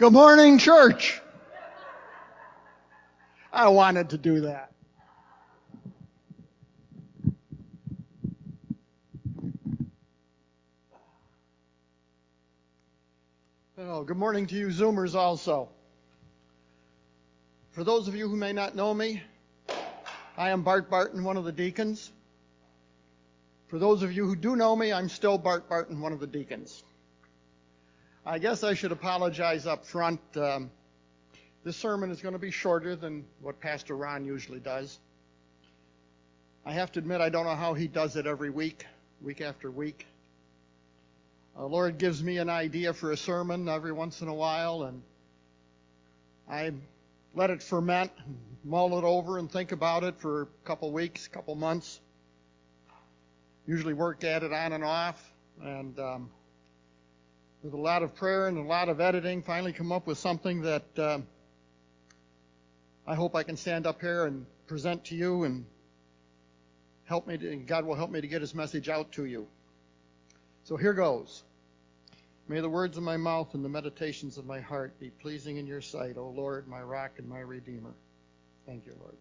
Good morning, church. I wanted to do that. Oh, good morning to you Zoomers also. For those of you who may not know me, I am Bart Barton, one of the deacons. For those of you who do know me, I'm still Bart Barton, one of the deacons. I guess I should apologize up front. Um, this sermon is going to be shorter than what Pastor Ron usually does. I have to admit, I don't know how he does it every week, week after week. The uh, Lord gives me an idea for a sermon every once in a while, and I let it ferment, mull it over, and think about it for a couple weeks, a couple months. Usually work at it on and off, and um, with a lot of prayer and a lot of editing, finally come up with something that uh, I hope I can stand up here and present to you and help me to, God will help me to get his message out to you. So here goes. May the words of my mouth and the meditations of my heart be pleasing in your sight, O Lord, my rock and my redeemer. Thank you, Lord.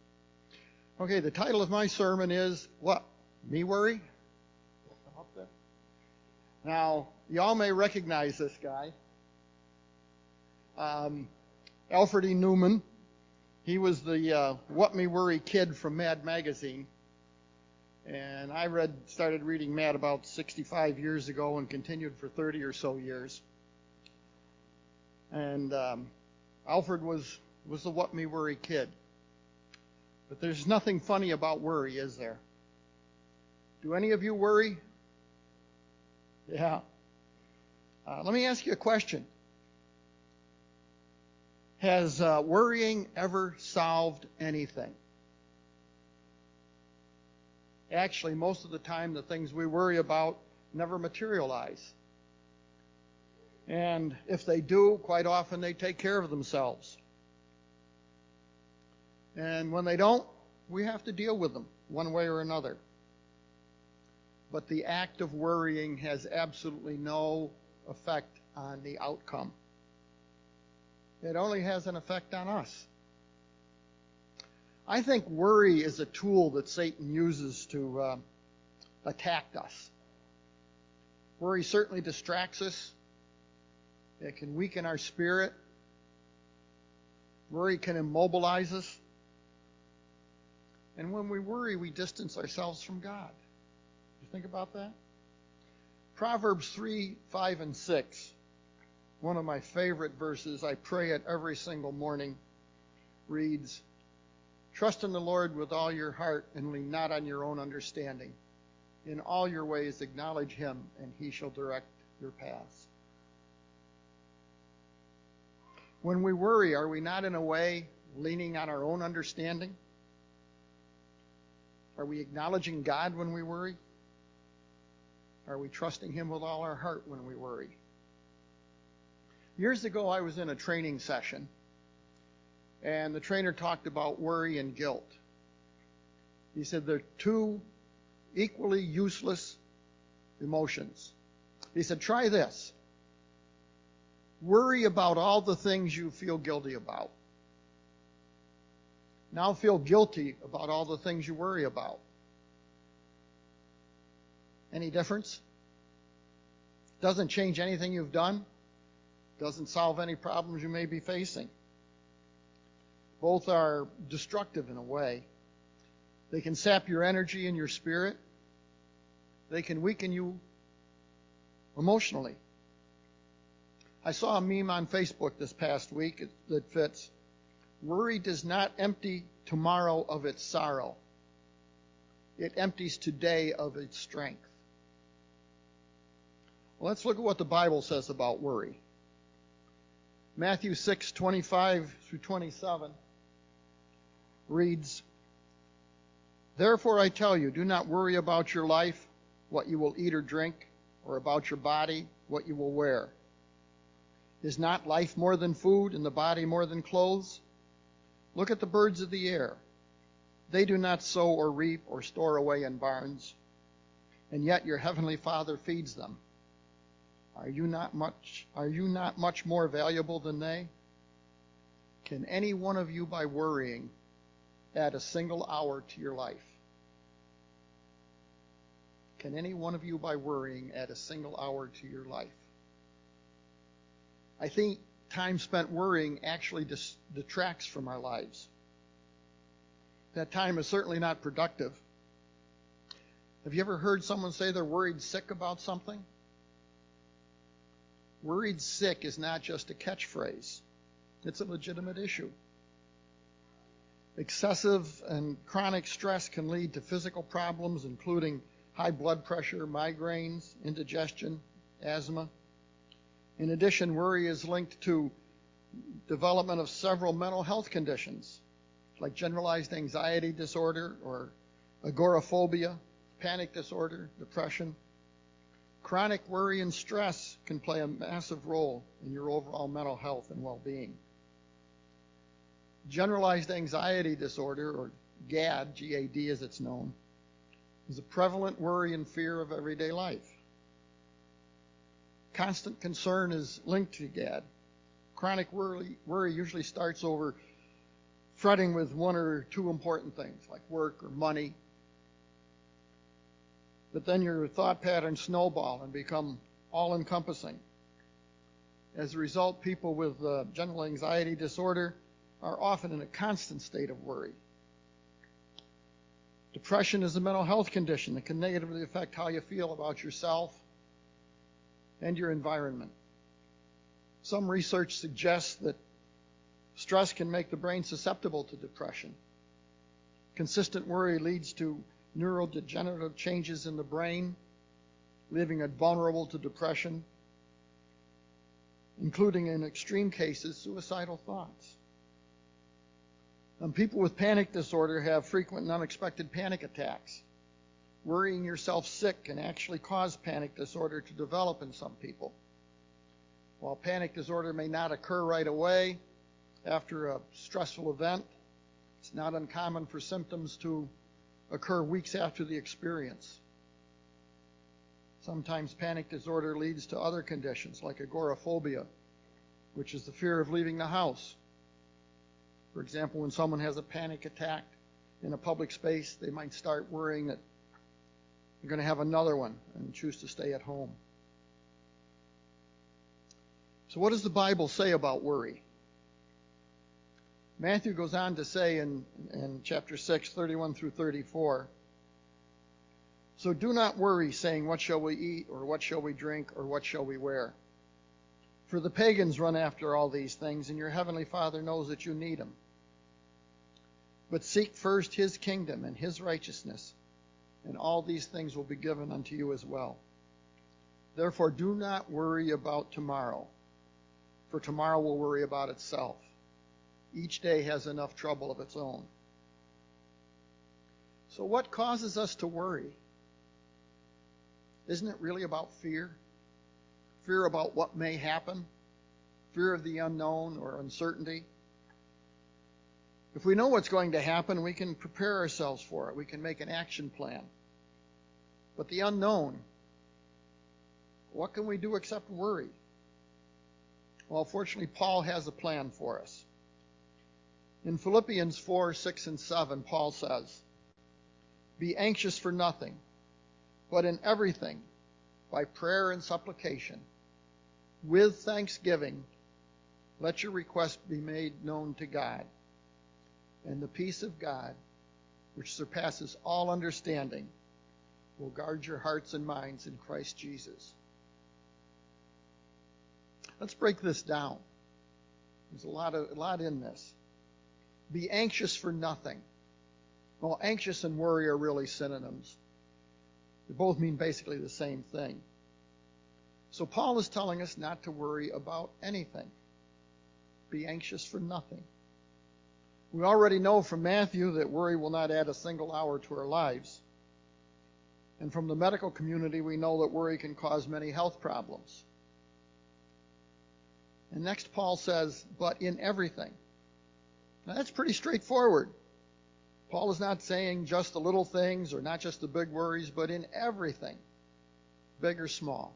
Okay, the title of my sermon is what? Me worry? Now, y'all may recognize this guy. Um, Alfred E. Neuman. He was the uh, What Me Worry kid from Mad Magazine. And I read, started reading Mad about 65 years ago and continued for 30 or so years. And um, Alfred was was the What Me Worry kid. But there's nothing funny about worry, is there? Do any of you worry? Yeah. Uh, let me ask you a question. Has uh, worrying ever solved anything? Actually, most of the time, the things we worry about never materialize. And if they do, quite often they take care of themselves. And when they don't, we have to deal with them one way or another but the act of worrying has absolutely no effect on the outcome. It only has an effect on us. I think worry is a tool that Satan uses to uh, attack us. Worry certainly distracts us. It can weaken our spirit. Worry can immobilize us. And when we worry, we distance ourselves from God think about that? Proverbs 3, 5, and 6. One of my favorite verses. I pray it every single morning. Reads, Trust in the Lord with all your heart and lean not on your own understanding. In all your ways acknowledge him, and he shall direct your paths. When we worry, are we not in a way leaning on our own understanding? Are we acknowledging God when we worry? Are we trusting Him with all our heart when we worry? Years ago, I was in a training session, and the trainer talked about worry and guilt. He said they're two equally useless emotions. He said, try this. Worry about all the things you feel guilty about. Now feel guilty about all the things you worry about. Any difference? Doesn't change anything you've done. Doesn't solve any problems you may be facing. Both are destructive in a way. They can sap your energy and your spirit. They can weaken you emotionally. I saw a meme on Facebook this past week that fits. Worry does not empty tomorrow of its sorrow. It empties today of its strength. Well, let's look at what the Bible says about worry. Matthew 6, 25 through 27 reads, Therefore I tell you, do not worry about your life, what you will eat or drink, or about your body, what you will wear. Is not life more than food, and the body more than clothes? Look at the birds of the air. They do not sow or reap or store away in barns, and yet your heavenly Father feeds them. Are you not much are you not much more valuable than they? Can any one of you by worrying add a single hour to your life? Can any one of you by worrying add a single hour to your life? I think time spent worrying actually dis- detracts from our lives. That time is certainly not productive. Have you ever heard someone say they're worried sick about something? Worried sick is not just a catchphrase, it's a legitimate issue. Excessive and chronic stress can lead to physical problems, including high blood pressure, migraines, indigestion, asthma. In addition, worry is linked to development of several mental health conditions like generalized anxiety disorder or agoraphobia, panic disorder, depression. Chronic worry and stress can play a massive role in your overall mental health and well being. Generalized anxiety disorder, or GAD, GAD as it's known, is a prevalent worry and fear of everyday life. Constant concern is linked to GAD. Chronic worry, worry usually starts over fretting with one or two important things like work or money. But then your thought patterns snowball and become all encompassing. As a result, people with uh, general anxiety disorder are often in a constant state of worry. Depression is a mental health condition that can negatively affect how you feel about yourself and your environment. Some research suggests that stress can make the brain susceptible to depression. Consistent worry leads to neurodegenerative changes in the brain, leaving it vulnerable to depression, including in extreme cases, suicidal thoughts. And people with panic disorder have frequent and unexpected panic attacks. Worrying yourself sick can actually cause panic disorder to develop in some people. While panic disorder may not occur right away after a stressful event, it's not uncommon for symptoms to occur weeks after the experience. Sometimes panic disorder leads to other conditions like agoraphobia, which is the fear of leaving the house. For example, when someone has a panic attack in a public space, they might start worrying that they're going to have another one and choose to stay at home. So, what does the Bible say about worry? Matthew goes on to say in, in chapter 6, 31 through 34 So do not worry, saying, What shall we eat, or what shall we drink, or what shall we wear? For the pagans run after all these things, and your heavenly Father knows that you need them. But seek first his kingdom and his righteousness, and all these things will be given unto you as well. Therefore, do not worry about tomorrow, for tomorrow will worry about itself. Each day has enough trouble of its own. So, what causes us to worry? Isn't it really about fear? Fear about what may happen? Fear of the unknown or uncertainty? If we know what's going to happen, we can prepare ourselves for it. We can make an action plan. But the unknown, what can we do except worry? Well, fortunately, Paul has a plan for us. In Philippians 4 6 and 7, Paul says, Be anxious for nothing, but in everything, by prayer and supplication, with thanksgiving, let your requests be made known to God. And the peace of God, which surpasses all understanding, will guard your hearts and minds in Christ Jesus. Let's break this down. There's a lot of a lot in this. Be anxious for nothing. Well, anxious and worry are really synonyms. They both mean basically the same thing. So Paul is telling us not to worry about anything. Be anxious for nothing. We already know from Matthew that worry will not add a single hour to our lives. And from the medical community, we know that worry can cause many health problems. And next, Paul says, but in everything. Now, that's pretty straightforward. Paul is not saying just the little things or not just the big worries, but in everything, big or small.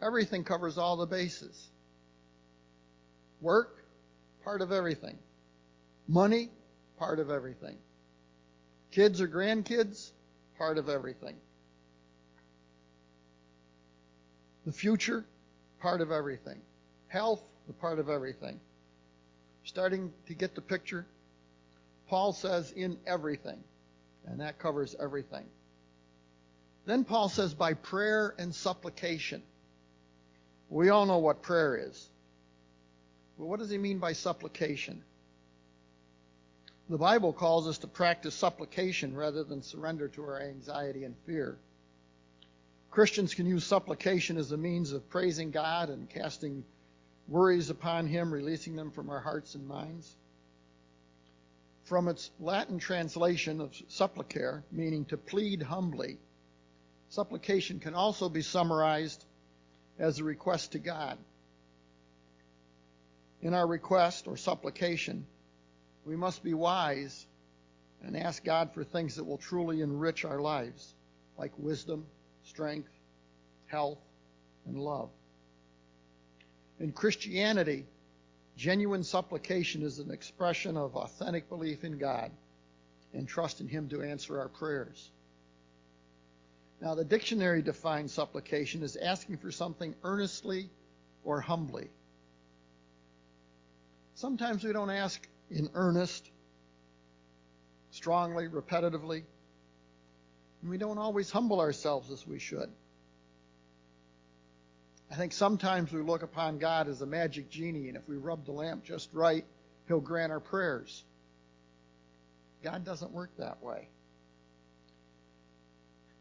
Everything covers all the bases. Work, part of everything. Money, part of everything. Kids or grandkids, part of everything. The future, part of everything. Health, the part of everything. Starting to get the picture? Paul says in everything, and that covers everything. Then Paul says by prayer and supplication. We all know what prayer is. But what does he mean by supplication? The Bible calls us to practice supplication rather than surrender to our anxiety and fear. Christians can use supplication as a means of praising God and casting worries upon Him, releasing them from our hearts and minds. From its Latin translation of supplicare, meaning to plead humbly, supplication can also be summarized as a request to God. In our request or supplication, we must be wise and ask God for things that will truly enrich our lives, like wisdom, strength, health, and love. In Christianity, genuine supplication is an expression of authentic belief in God and trust in Him to answer our prayers. Now, the dictionary defines supplication as asking for something earnestly or humbly. Sometimes we don't ask in earnest, strongly, repetitively, and we don't always humble ourselves as we should. I think sometimes we look upon God as a magic genie, and if we rub the lamp just right, He'll grant our prayers. God doesn't work that way.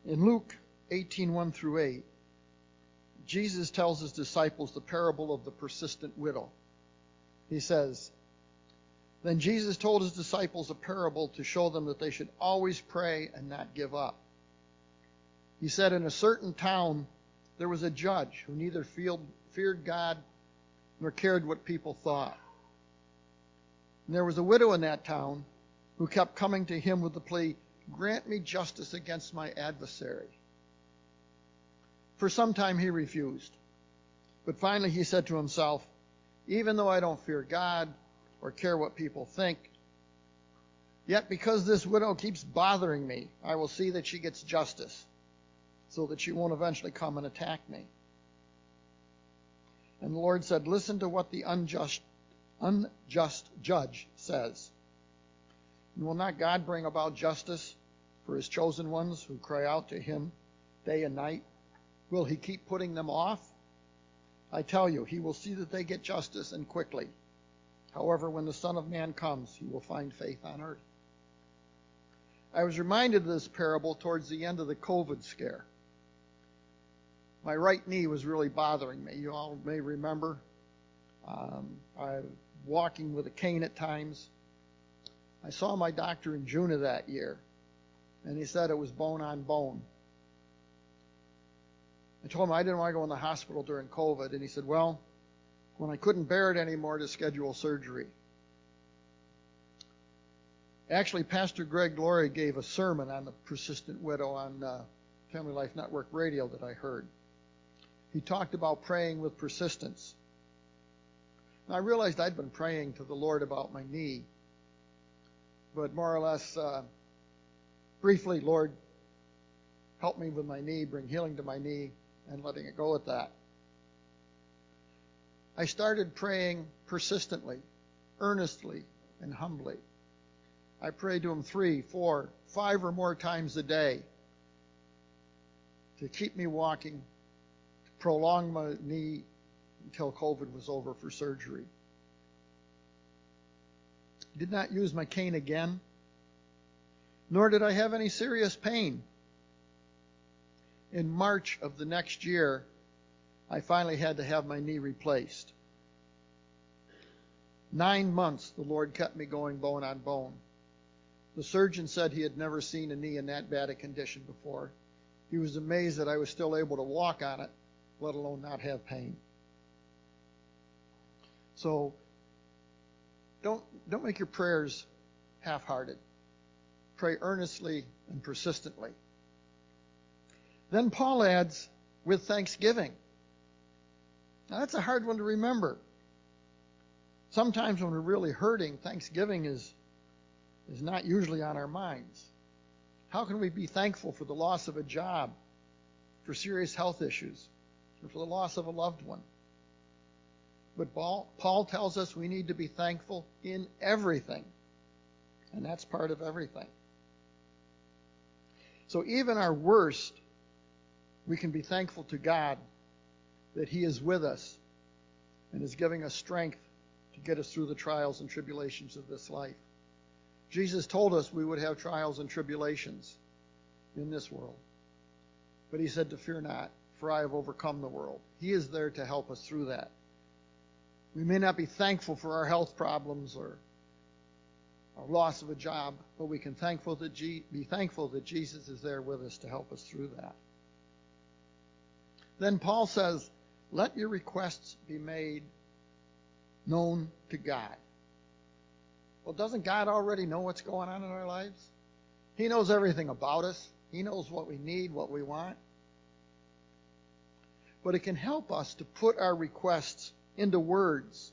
In Luke 18:1 through 8, Jesus tells his disciples the parable of the persistent widow. He says, Then Jesus told his disciples a parable to show them that they should always pray and not give up. He said, In a certain town, there was a judge who neither feared God nor cared what people thought. And there was a widow in that town who kept coming to him with the plea, Grant me justice against my adversary. For some time he refused. But finally he said to himself, Even though I don't fear God or care what people think, yet because this widow keeps bothering me, I will see that she gets justice so that she won't eventually come and attack me. And the Lord said, Listen to what the unjust, unjust judge says. And will not God bring about justice for his chosen ones who cry out to him day and night? Will he keep putting them off? I tell you, he will see that they get justice and quickly. However, when the Son of Man comes, he will find faith on earth. I was reminded of this parable towards the end of the COVID scare my right knee was really bothering me. You all may remember. Um, I was walking with a cane at times. I saw my doctor in June of that year, and he said it was bone on bone. I told him I didn't want to go in the hospital during COVID, and he said, Well, when I couldn't bear it anymore, to schedule surgery. Actually, Pastor Greg Laurie gave a sermon on the persistent widow on uh, Family Life Network radio that I heard he talked about praying with persistence. And I realized I'd been praying to the Lord about my knee, but more or less, uh, briefly, Lord, help me with my knee, bring healing to my knee, and letting it go at that. I started praying persistently, earnestly, and humbly. I prayed to Him three, four, five or more times a day to keep me walking prolonged my knee until COVID was over for surgery. Did not use my cane again, nor did I have any serious pain. In March of the next year, I finally had to have my knee replaced. Nine months the Lord kept me going bone on bone. The surgeon said he had never seen a knee in that bad a condition before. He was amazed that I was still able to walk on it let alone not have pain. So don't don't make your prayers half-hearted. Pray earnestly and persistently. Then Paul adds with thanksgiving. Now, that's a hard one to remember. Sometimes when we're really hurting, Thanksgiving is, is not usually on our minds. How can we be thankful for the loss of a job, for serious health issues, or for the loss of a loved one? But Paul tells us we need to be thankful in everything. And that's part of everything. So even our worst, we can be thankful to God that He is with us and is giving us strength to get us through the trials and tribulations of this life. Jesus told us we would have trials and tribulations in this world. But he said to fear not, for I have overcome the world. He is there to help us through that. We may not be thankful for our health problems or our loss of a job, but we can thankful that G- be thankful that Jesus is there with us to help us through that. Then Paul says, let your requests be made known to God. Well, doesn't God already know what's going on in our lives? He knows everything about us. He knows what we need, what we want. But it can help us to put our requests into words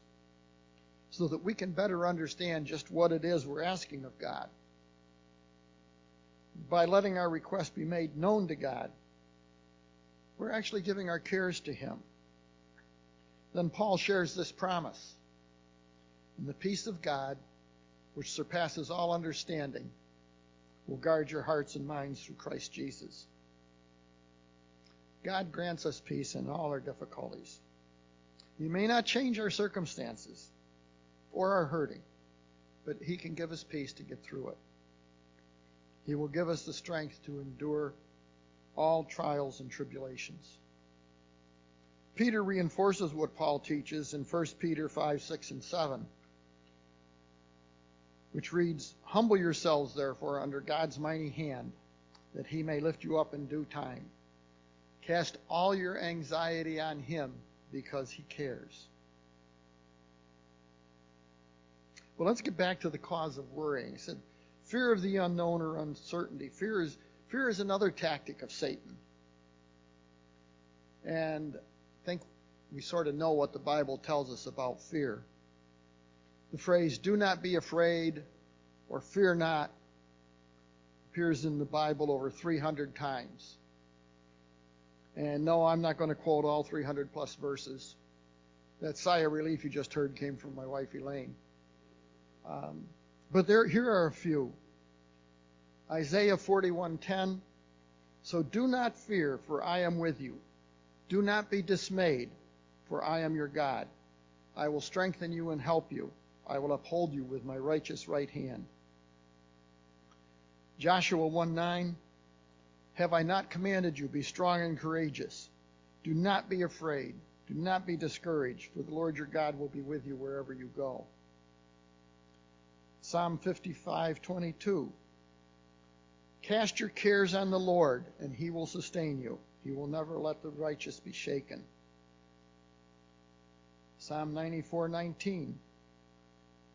so that we can better understand just what it is we're asking of God. By letting our request be made known to God, we're actually giving our cares to Him. Then Paul shares this promise. And the peace of God, which surpasses all understanding, will guard your hearts and minds through Christ Jesus. God grants us peace in all our difficulties. He may not change our circumstances or our hurting, but He can give us peace to get through it. He will give us the strength to endure all trials and tribulations. Peter reinforces what Paul teaches in 1 Peter 5, 6, and 7, which reads, Humble yourselves, therefore, under God's mighty hand, that he may lift you up in due time. Cast all your anxiety on him because he cares. Well, let's get back to the cause of worrying. He said, fear of the unknown or uncertainty. Fear is, fear is another tactic of Satan. And I think we sort of know what the Bible tells us about fear. The phrase, do not be afraid or fear not, appears in the Bible over 300 times. And no, I'm not going to quote all 300 plus verses. That sigh of relief you just heard came from my wife Elaine. Um, but there, here are a few. Isaiah 41:10. So do not fear, for I am with you. Do not be dismayed, for I am your God. I will strengthen you and help you. I will uphold you with my righteous right hand. Joshua 1 9. Have I not commanded you, be strong and courageous? Do not be afraid. Do not be discouraged, for the Lord your God will be with you wherever you go. Psalm 55:22. Cast your cares on the Lord, and he will sustain you. He will never let the righteous be shaken. Psalm 94:19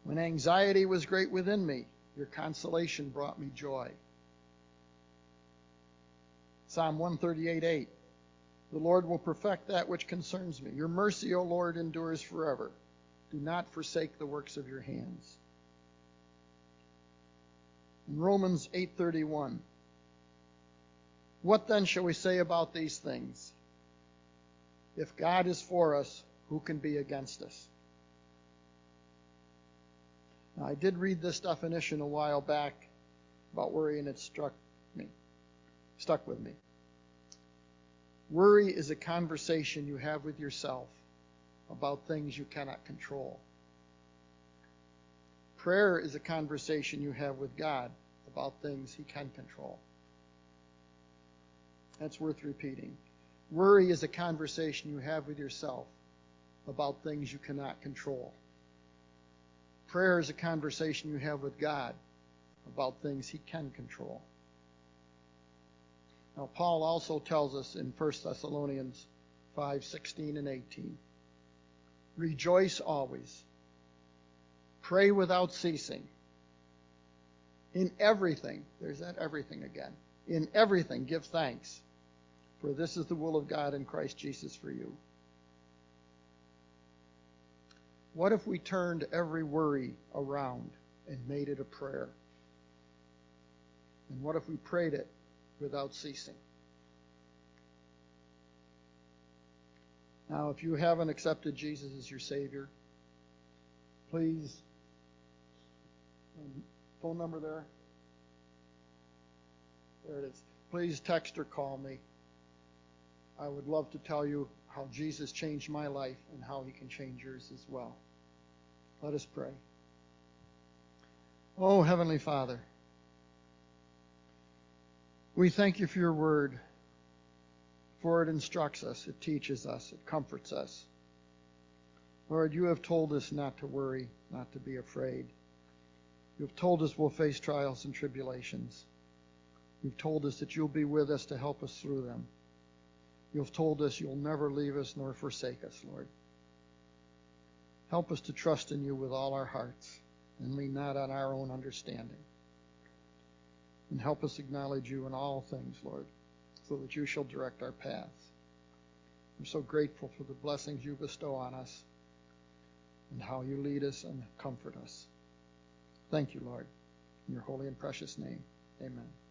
When anxiety was great within me, your consolation brought me joy. Psalm 138:8 The Lord will perfect that which concerns me. Your mercy, O Lord, endures forever. Do not forsake the works of your hands. In Romans 8:31 what then shall we say about these things? If God is for us, who can be against us? Now, I did read this definition a while back about worry, and it struck stuck with me. Worry is a conversation you have with yourself about things you cannot control. Prayer is a conversation you have with God about things He can control. That's worth repeating. Worry is a conversation you have with yourself about things you cannot control. Prayer is a conversation you have with God about things he can control. Now, Paul also tells us in 1 Thessalonians 5 16 and 18 Rejoice always, pray without ceasing. In everything, there's that everything again. In everything, give thanks for this is the will of God in Christ Jesus for you. What if we turned every worry around and made it a prayer? And what if we prayed it without ceasing? Now, if you haven't accepted Jesus as your Savior, please, um, phone number there. There it is. Please text or call me. I would love to tell you how Jesus changed my life and how he can change yours as well. Let us pray. Oh, Heavenly Father, we thank you for your word, for it instructs us, it teaches us, it comforts us. Lord, you have told us not to worry, not to be afraid. You have told us we'll face trials and tribulations. You've told us that you'll be with us to help us through them. You've told us you'll never leave us nor forsake us, Lord. Help us to trust in you with all our hearts and lean not on our own understanding. And help us acknowledge you in all things, Lord, so that you shall direct our paths. I'm so grateful for the blessings you bestow on us and how you lead us and comfort us. Thank you, Lord. In your holy and precious name, amen.